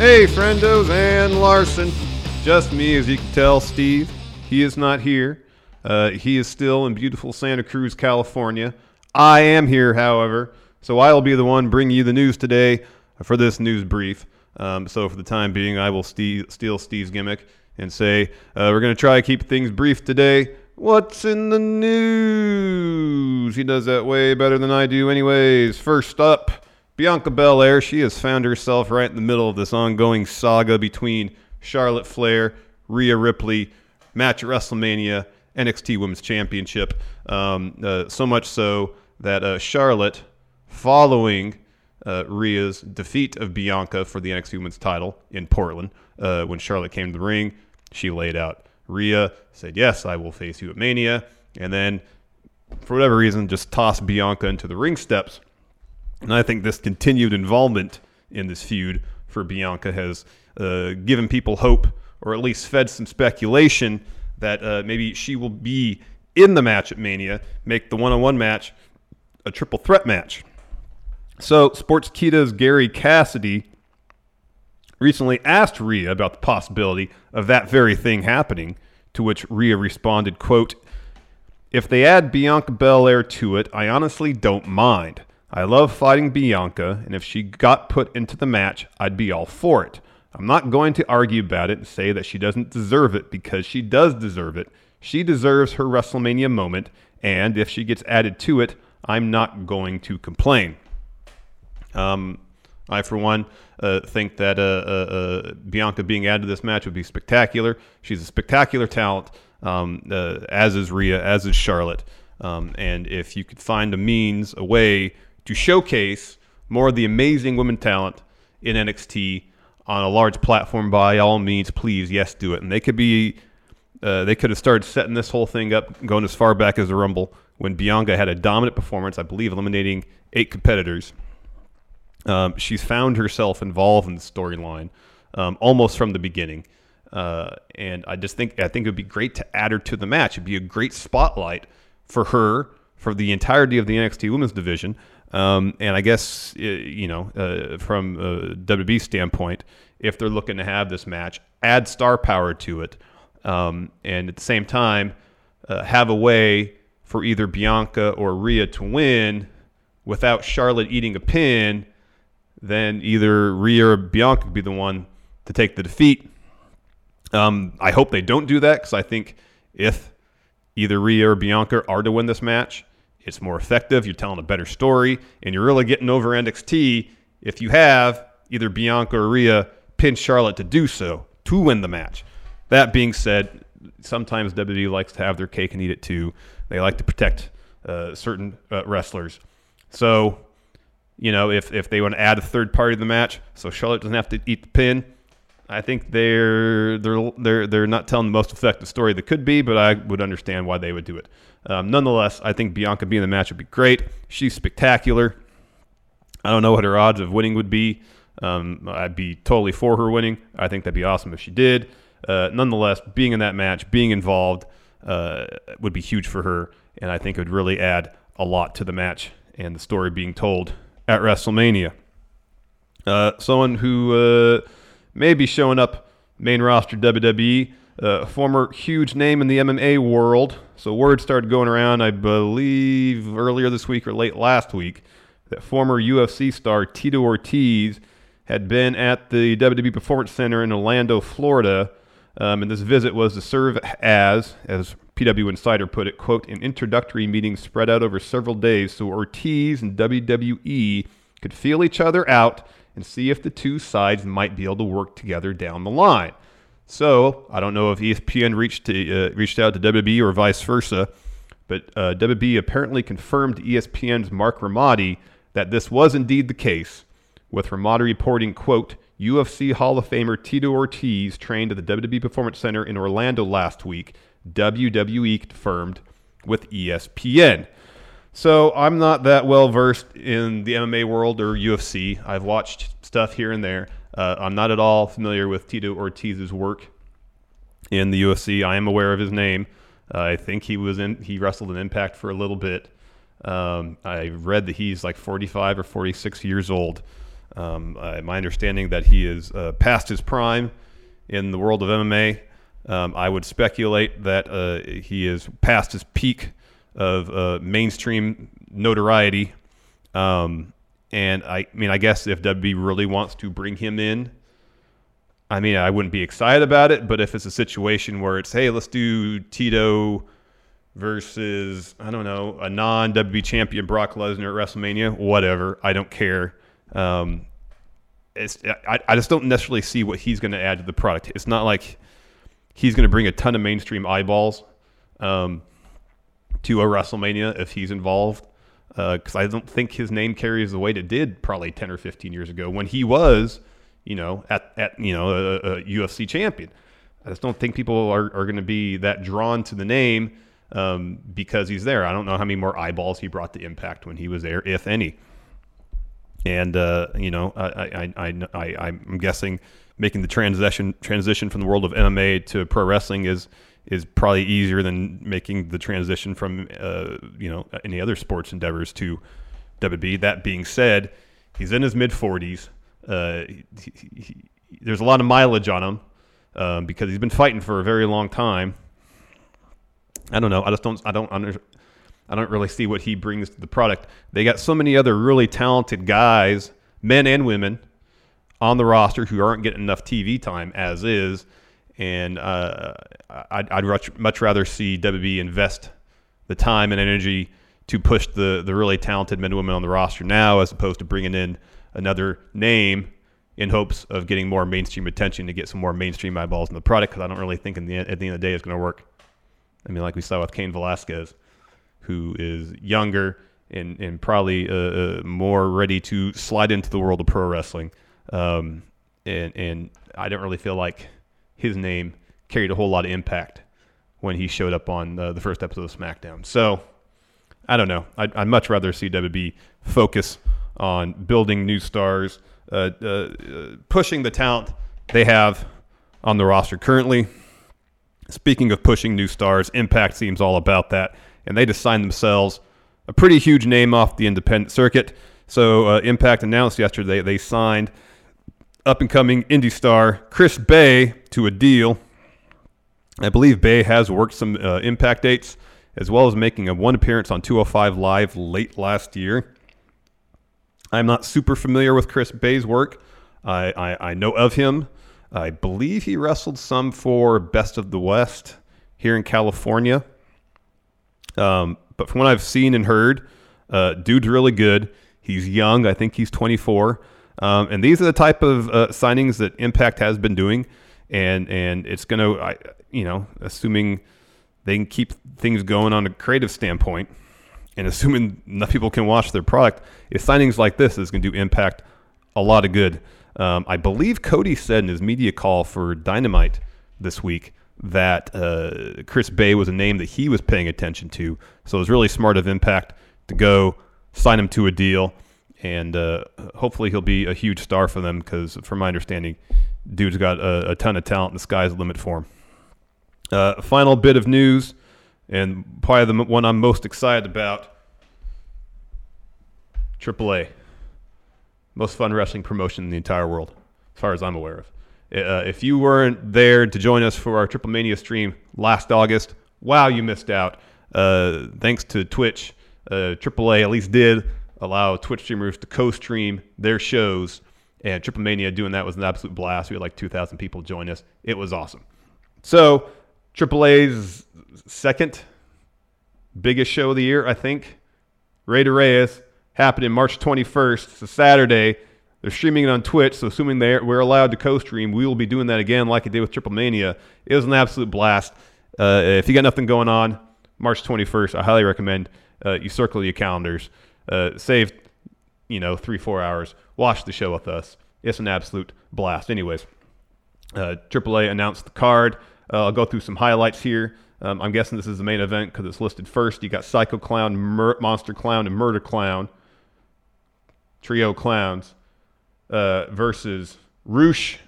Hey, friendos and Larson. Just me, as you can tell, Steve. He is not here. Uh, he is still in beautiful Santa Cruz, California. I am here, however, so I'll be the one bringing you the news today for this news brief. Um, so for the time being, I will steal, steal Steve's gimmick and say uh, we're going to try to keep things brief today. What's in the news? He does that way better than I do, anyways. First up. Bianca Belair, she has found herself right in the middle of this ongoing saga between Charlotte Flair, Rhea Ripley, match at WrestleMania, NXT Women's Championship. Um, uh, so much so that uh, Charlotte, following uh, Rhea's defeat of Bianca for the NXT Women's title in Portland, uh, when Charlotte came to the ring, she laid out Rhea, said, Yes, I will face you at Mania. And then, for whatever reason, just tossed Bianca into the ring steps and I think this continued involvement in this feud for Bianca has uh, given people hope, or at least fed some speculation that uh, maybe she will be in the match at Mania, make the one on one match a triple threat match. So, Sports Sportskeeda's Gary Cassidy recently asked Rhea about the possibility of that very thing happening, to which Rhea responded, quote, If they add Bianca Belair to it, I honestly don't mind. I love fighting Bianca, and if she got put into the match, I'd be all for it. I'm not going to argue about it and say that she doesn't deserve it because she does deserve it. She deserves her WrestleMania moment, and if she gets added to it, I'm not going to complain. Um, I, for one, uh, think that uh, uh, uh Bianca being added to this match would be spectacular. She's a spectacular talent, um, uh, as is Rhea, as is Charlotte. Um, and if you could find a means, a way to showcase more of the amazing women talent in NXT on a large platform. By all means, please, yes, do it. And they could be, uh, they could have started setting this whole thing up, going as far back as the Rumble when Bianca had a dominant performance. I believe eliminating eight competitors. Um, she's found herself involved in the storyline um, almost from the beginning. Uh, and I just think I think it would be great to add her to the match. It'd be a great spotlight for her for the entirety of the NXT Women's Division. Um, and I guess you know, uh, from a WB standpoint, if they're looking to have this match, add star power to it, um, and at the same time, uh, have a way for either Bianca or Rhea to win without Charlotte eating a pin. Then either Rhea or Bianca could be the one to take the defeat. Um, I hope they don't do that because I think if either Rhea or Bianca are to win this match, it's more effective. You're telling a better story, and you're really getting over NXT if you have either Bianca or Rhea pin Charlotte to do so to win the match. That being said, sometimes WWE likes to have their cake and eat it too. They like to protect uh, certain uh, wrestlers. So, you know, if, if they want to add a third party to the match, so Charlotte doesn't have to eat the pin, I think they're they're they're they're not telling the most effective story that could be, but I would understand why they would do it. Um, nonetheless, I think Bianca being in the match would be great. She's spectacular. I don't know what her odds of winning would be. Um, I'd be totally for her winning. I think that'd be awesome if she did. Uh, nonetheless, being in that match, being involved, uh, would be huge for her, and I think it would really add a lot to the match and the story being told at WrestleMania. Uh, someone who uh, maybe showing up main roster WWE. Uh, former huge name in the MMA world. So word started going around, I believe, earlier this week or late last week, that former UFC star Tito Ortiz had been at the WWE Performance Center in Orlando, Florida. Um, and this visit was to serve as, as PW Insider put it, quote, an introductory meeting spread out over several days so Ortiz and WWE could feel each other out and see if the two sides might be able to work together down the line. So I don't know if ESPN reached to, uh, reached out to WWE or vice versa, but uh, WB apparently confirmed ESPN's Marc Raimondi that this was indeed the case, with Raimondi reporting, quote, UFC Hall of Famer Tito Ortiz trained at the WWE Performance Center in Orlando last week, WWE confirmed with ESPN. So I'm not that well versed in the MMA world or UFC. I've watched stuff here and there. Uh, I'm not at all familiar with Tito Ortiz's work in the UFC. I am aware of his name. Uh, I think he was in. He wrestled in Impact for a little bit. Um, I read that he's like 45 or 46 years old. Um, uh, my understanding that he is uh, past his prime in the world of MMA. Um, I would speculate that uh, he is past his peak of uh, mainstream notoriety. Um, and I, I mean, I guess if WB really wants to bring him in, I mean, I wouldn't be excited about it. But if it's a situation where it's, hey, let's do Tito versus I don't know a non WB champion Brock Lesnar at WrestleMania, whatever, I don't care. Um, it's I, I just don't necessarily see what he's going to add to the product. It's not like he's going to bring a ton of mainstream eyeballs. Um, to a WrestleMania if he's involved. Because uh, I don't think his name carries the weight it did probably 10 or 15 years ago when he was, you know, at, at you know, a, a UFC champion. I just don't think people are, are going to be that drawn to the name um, because he's there. I don't know how many more eyeballs he brought to Impact when he was there, if any. And uh, you know, I, I, I, I, I'm guessing making the transition transition from the world of MMA to pro wrestling is is probably easier than making the transition from uh, you know any other sports endeavors to WB. That being said, he's in his mid 40s. Uh, he, he, there's a lot of mileage on him um, because he's been fighting for a very long time. I don't know. I just don't. I don't under, I don't really see what he brings to the product. They got so many other really talented guys, men and women, on the roster who aren't getting enough TV time as is and uh, I'd, I'd much, rather see WB invest the time and energy to push the the really talented men and women on the roster now, as opposed to bringing in another name in hopes of getting more mainstream attention to get some more mainstream eyeballs in the product. Because I don't really think in the at the end of the day it's going to work. I mean, like we saw with Cain Velasquez, who is younger and and probably uh, uh, more ready to slide into the world of pro wrestling. Um, and and I don't really feel like his name carried a whole lot of impact when he showed up on the, first episode of SmackDown. So I don't know. I'd, I'd, much rather see WWE focus on building new stars, uh, uh, pushing the talent they have on the roster currently. Speaking of pushing new stars, Impact seems all about that, and they just signed themselves a pretty huge name off the independent circuit. So uh, Impact announced yesterday they signed up and coming indie star Chris Bey to a deal. I believe Bey has worked some uh, impact dates as well as making a one appearance on 205 Live late last year. I'm not super familiar with Chris Bey's work. I, I, I know of him. I believe he wrestled some for Best of the West here in California. Um, but from what I've seen and heard, uh, dude's really good. He's young. I think he's 24. Um, and these are the type of uh, signings that Impact has been doing, and and it's going to, you know, assuming they can keep things going on a creative standpoint, and assuming enough people can watch their product, if signings like this is going to do Impact a lot of good. Um, I believe Cody said in his media call for Dynamite this week that uh, Chris Bey was a name that he was paying attention to. So it was really smart of Impact to go sign him to a deal and uh, hopefully he'll be a huge star for them because, from my understanding, dude's got a, a, ton of talent. And The sky's the limit for him. Uh, final bit of news, and probably the one I'm most excited about: AAA, most fun wrestling promotion in the entire world, as far as I'm aware of. Uh, if you weren't there to join us for our Triple Mania stream last August, wow, you missed out. Uh, thanks to Twitch, AAA uh, at least did allow Twitch streamers to co-stream their shows. And Triple Mania doing that was an absolute blast. We had like 2,000 people join us. It was awesome. So AAA's second biggest show of the year, I think, Rey de Reyes, happening March 21st. It's a Saturday. They're streaming it on Twitch, so assuming they we're allowed to co-stream, we will be doing that again like I did with Triple Mania. It was an absolute blast. Uh, if you got nothing going on, March 21st. I highly recommend uh, you circle your calendars, uh, save you know three four hours, watch the show with us. It's an absolute blast. Anyways, uh, AAA announced the card. Uh, I'll go through some highlights here. Um, I'm guessing this is the main event because it's listed first. You got Psycho Clown, Mur- Monster Clown, and Murder Clown, trio clowns, uh, versus Rush,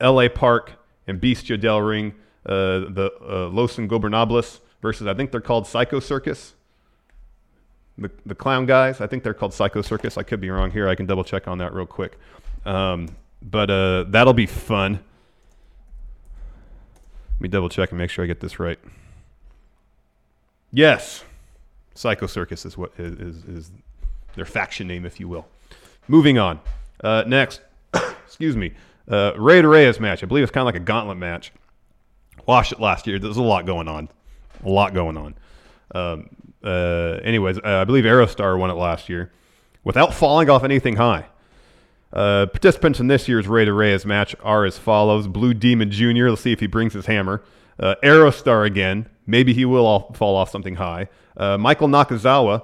L.A. Park, and Bestia del Ring. Uh, the uh, Los Ingobernables versus I think they're called Psycho Circus. The, the clown guys, I think they're called Psycho Circus. I could be wrong here. I can double check on that real quick. Um, but uh, that'll be fun. Let me double check and make sure I get this right. Yes, Psycho Circus is what is, is, is their faction name, if you will. Moving on. Uh, next, excuse me, uh, Rey de Reyes match. I believe it's kind of like a gauntlet match. Watched it last year. There's a lot going on. A lot going on. Um, uh, anyways, uh, I believe Aerostar won it last year without falling off anything high. Uh, participants in this year's Rey de Reyes match are as follows: Blue Demon Jr. Let's see if he brings his hammer. Uh, Aerostar again. Maybe he will all fall off something high. Uh, Michael Nakazawa,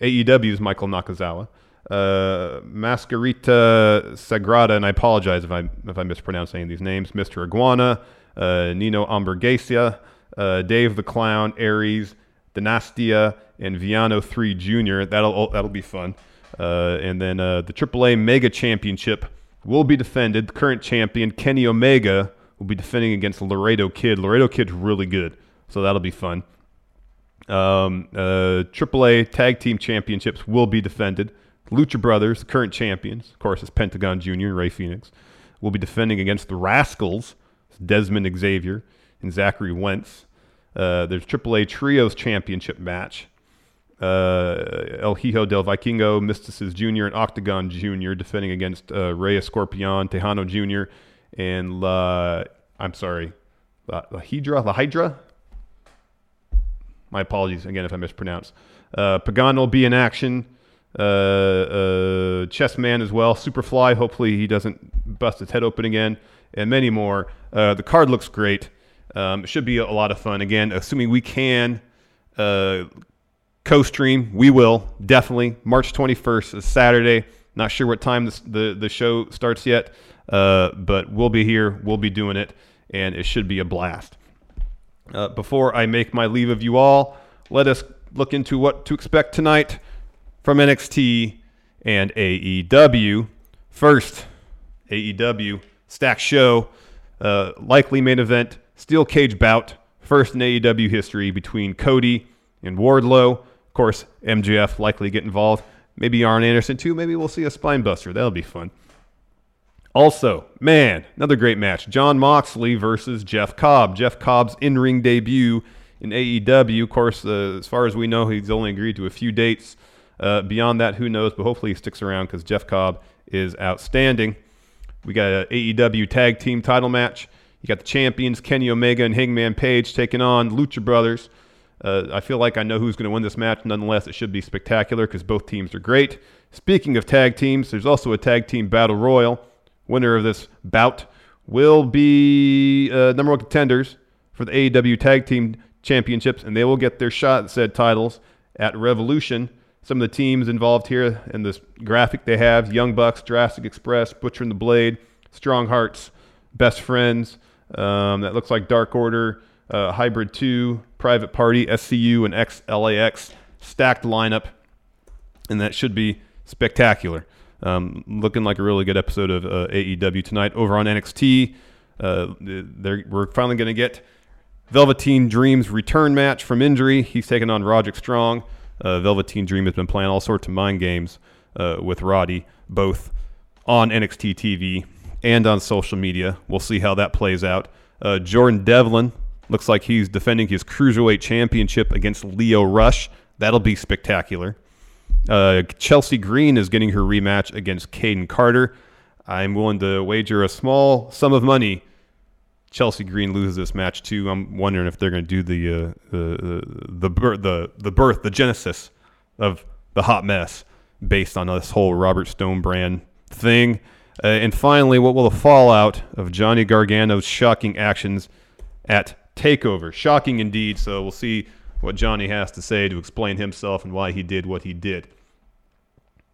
AEW's Michael Nakazawa. Uh, Mascarita Sagrada, and I apologize if I if I mispronounce any of these names. Mr. Iguana, uh, Nino Hamburguesa, uh, Dave the Clown, Aries, Dynastia, and Villano 3 Jr. That'll that'll be fun. Uh, and then uh, the AAA Mega Championship will be defended. The current champion Kenny Omega will be defending against Laredo Kid. Laredo Kid's really good, so that'll be fun. Um, uh, AAA Tag Team Championships will be defended. Lucha Brothers, current champions, of course, is Pentagon Jr. and Rey Fenix, will be defending against the Rascals, Desmond Xavier and Zachary Wentz. Uh, there's AAA Trios Championship match. Uh, El Hijo del Vikingo, Myzteziz Jr., and Octagon Jr. defending against uh, Rey Escorpion, Texano Jr., and La, I'm sorry, La, La Hydra? La Hydra? My apologies again if I mispronounce. Uh, Pagan will be in action. Uh, uh, Chessman as well. Superfly. Hopefully he doesn't bust his head open again, and many more. Uh, the card looks great. Um, it should be a lot of fun. Again, assuming we can uh, co-stream, we will definitely. March 21st is Saturday. Not sure what time this, the the show starts yet, uh, but we'll be here. We'll be doing it, and it should be a blast. Uh, before I make my leave of you all, let us look into what to expect tonight from NXT and AEW. First, AEW stack show, uh, likely main event, steel cage bout, first in AEW history between Cody and Wardlow. Of course, MJF likely get involved. Maybe Arn Anderson too. Maybe we'll see a spine buster. That'll be fun. Also, man, another great match. Jon Moxley versus Jeff Cobb. Jeff Cobb's in ring debut in AEW. Of course, uh, as far as we know, he's only agreed to a few dates. Uh, beyond that, who knows? But hopefully he sticks around because Jeff Cobb is outstanding. We got an AEW tag team title match. You got the champions Kenny Omega and Hangman Page taking on Lucha Brothers. Uh, I feel like I know who's going to win this match. Nonetheless, it should be spectacular because both teams are great. Speaking of tag teams, there's also a tag team battle royal. Winner of this bout will be uh, number one contenders for the AEW Tag Team Championships, and they will get their shot at said titles at Revolution. Some of the teams involved here in this graphic they have Young Bucks, Jurassic Express, Butcher and the Blade, Strong Hearts, Best Friends. Um, that looks like Dark Order, uh, Hybrid 2, Private Party, SCU, and XLAX. Stacked lineup, and that should be spectacular. Um, looking like a really good episode of uh, AEW tonight over on NXT. Uh, we're finally going to get Velveteen Dream's return match from injury. He's taking on Roderick Strong. Uh, Velveteen Dream has been playing all sorts of mind games uh, with Roddy, both on NXT TV and on social media. We'll see how that plays out. Uh, Jordan Devlin looks like he's defending his cruiserweight championship against Lio Rush. That'll be spectacular. Uh, Chelsea Green is getting her rematch against Kayden Carter. I'm willing to wager a small sum of money. Chelsea Green loses this match too. I'm wondering if they're going to do the uh, the the birth, the the birth, the genesis of the hot mess based on this whole Robert Stone brand thing. Uh, and finally, what will the fallout of Johnny Gargano's shocking actions at Takeover? Shocking indeed. So we'll see what Johnny has to say to explain himself and why he did what he did.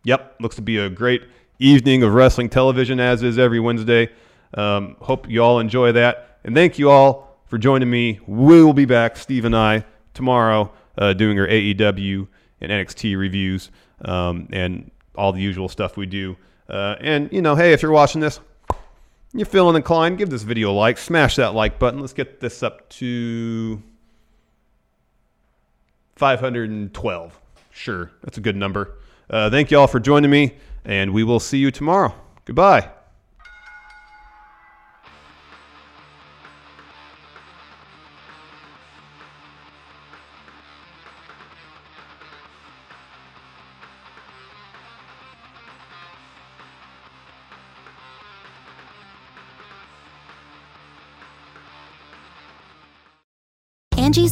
Yep, looks to be a great evening of wrestling television, as is every Wednesday. Um, hope you all enjoy that. And thank you all for joining me. We will be back, Steve and I, tomorrow uh, doing our AEW and NXT reviews um, and all the usual stuff we do. Uh, and, you know, hey, if you're watching this, you're feeling inclined, give this video a like. Smash that like button. Let's get this up to 512. Sure, that's a good number. Uh, thank you all for joining me, and we will see you tomorrow. Goodbye.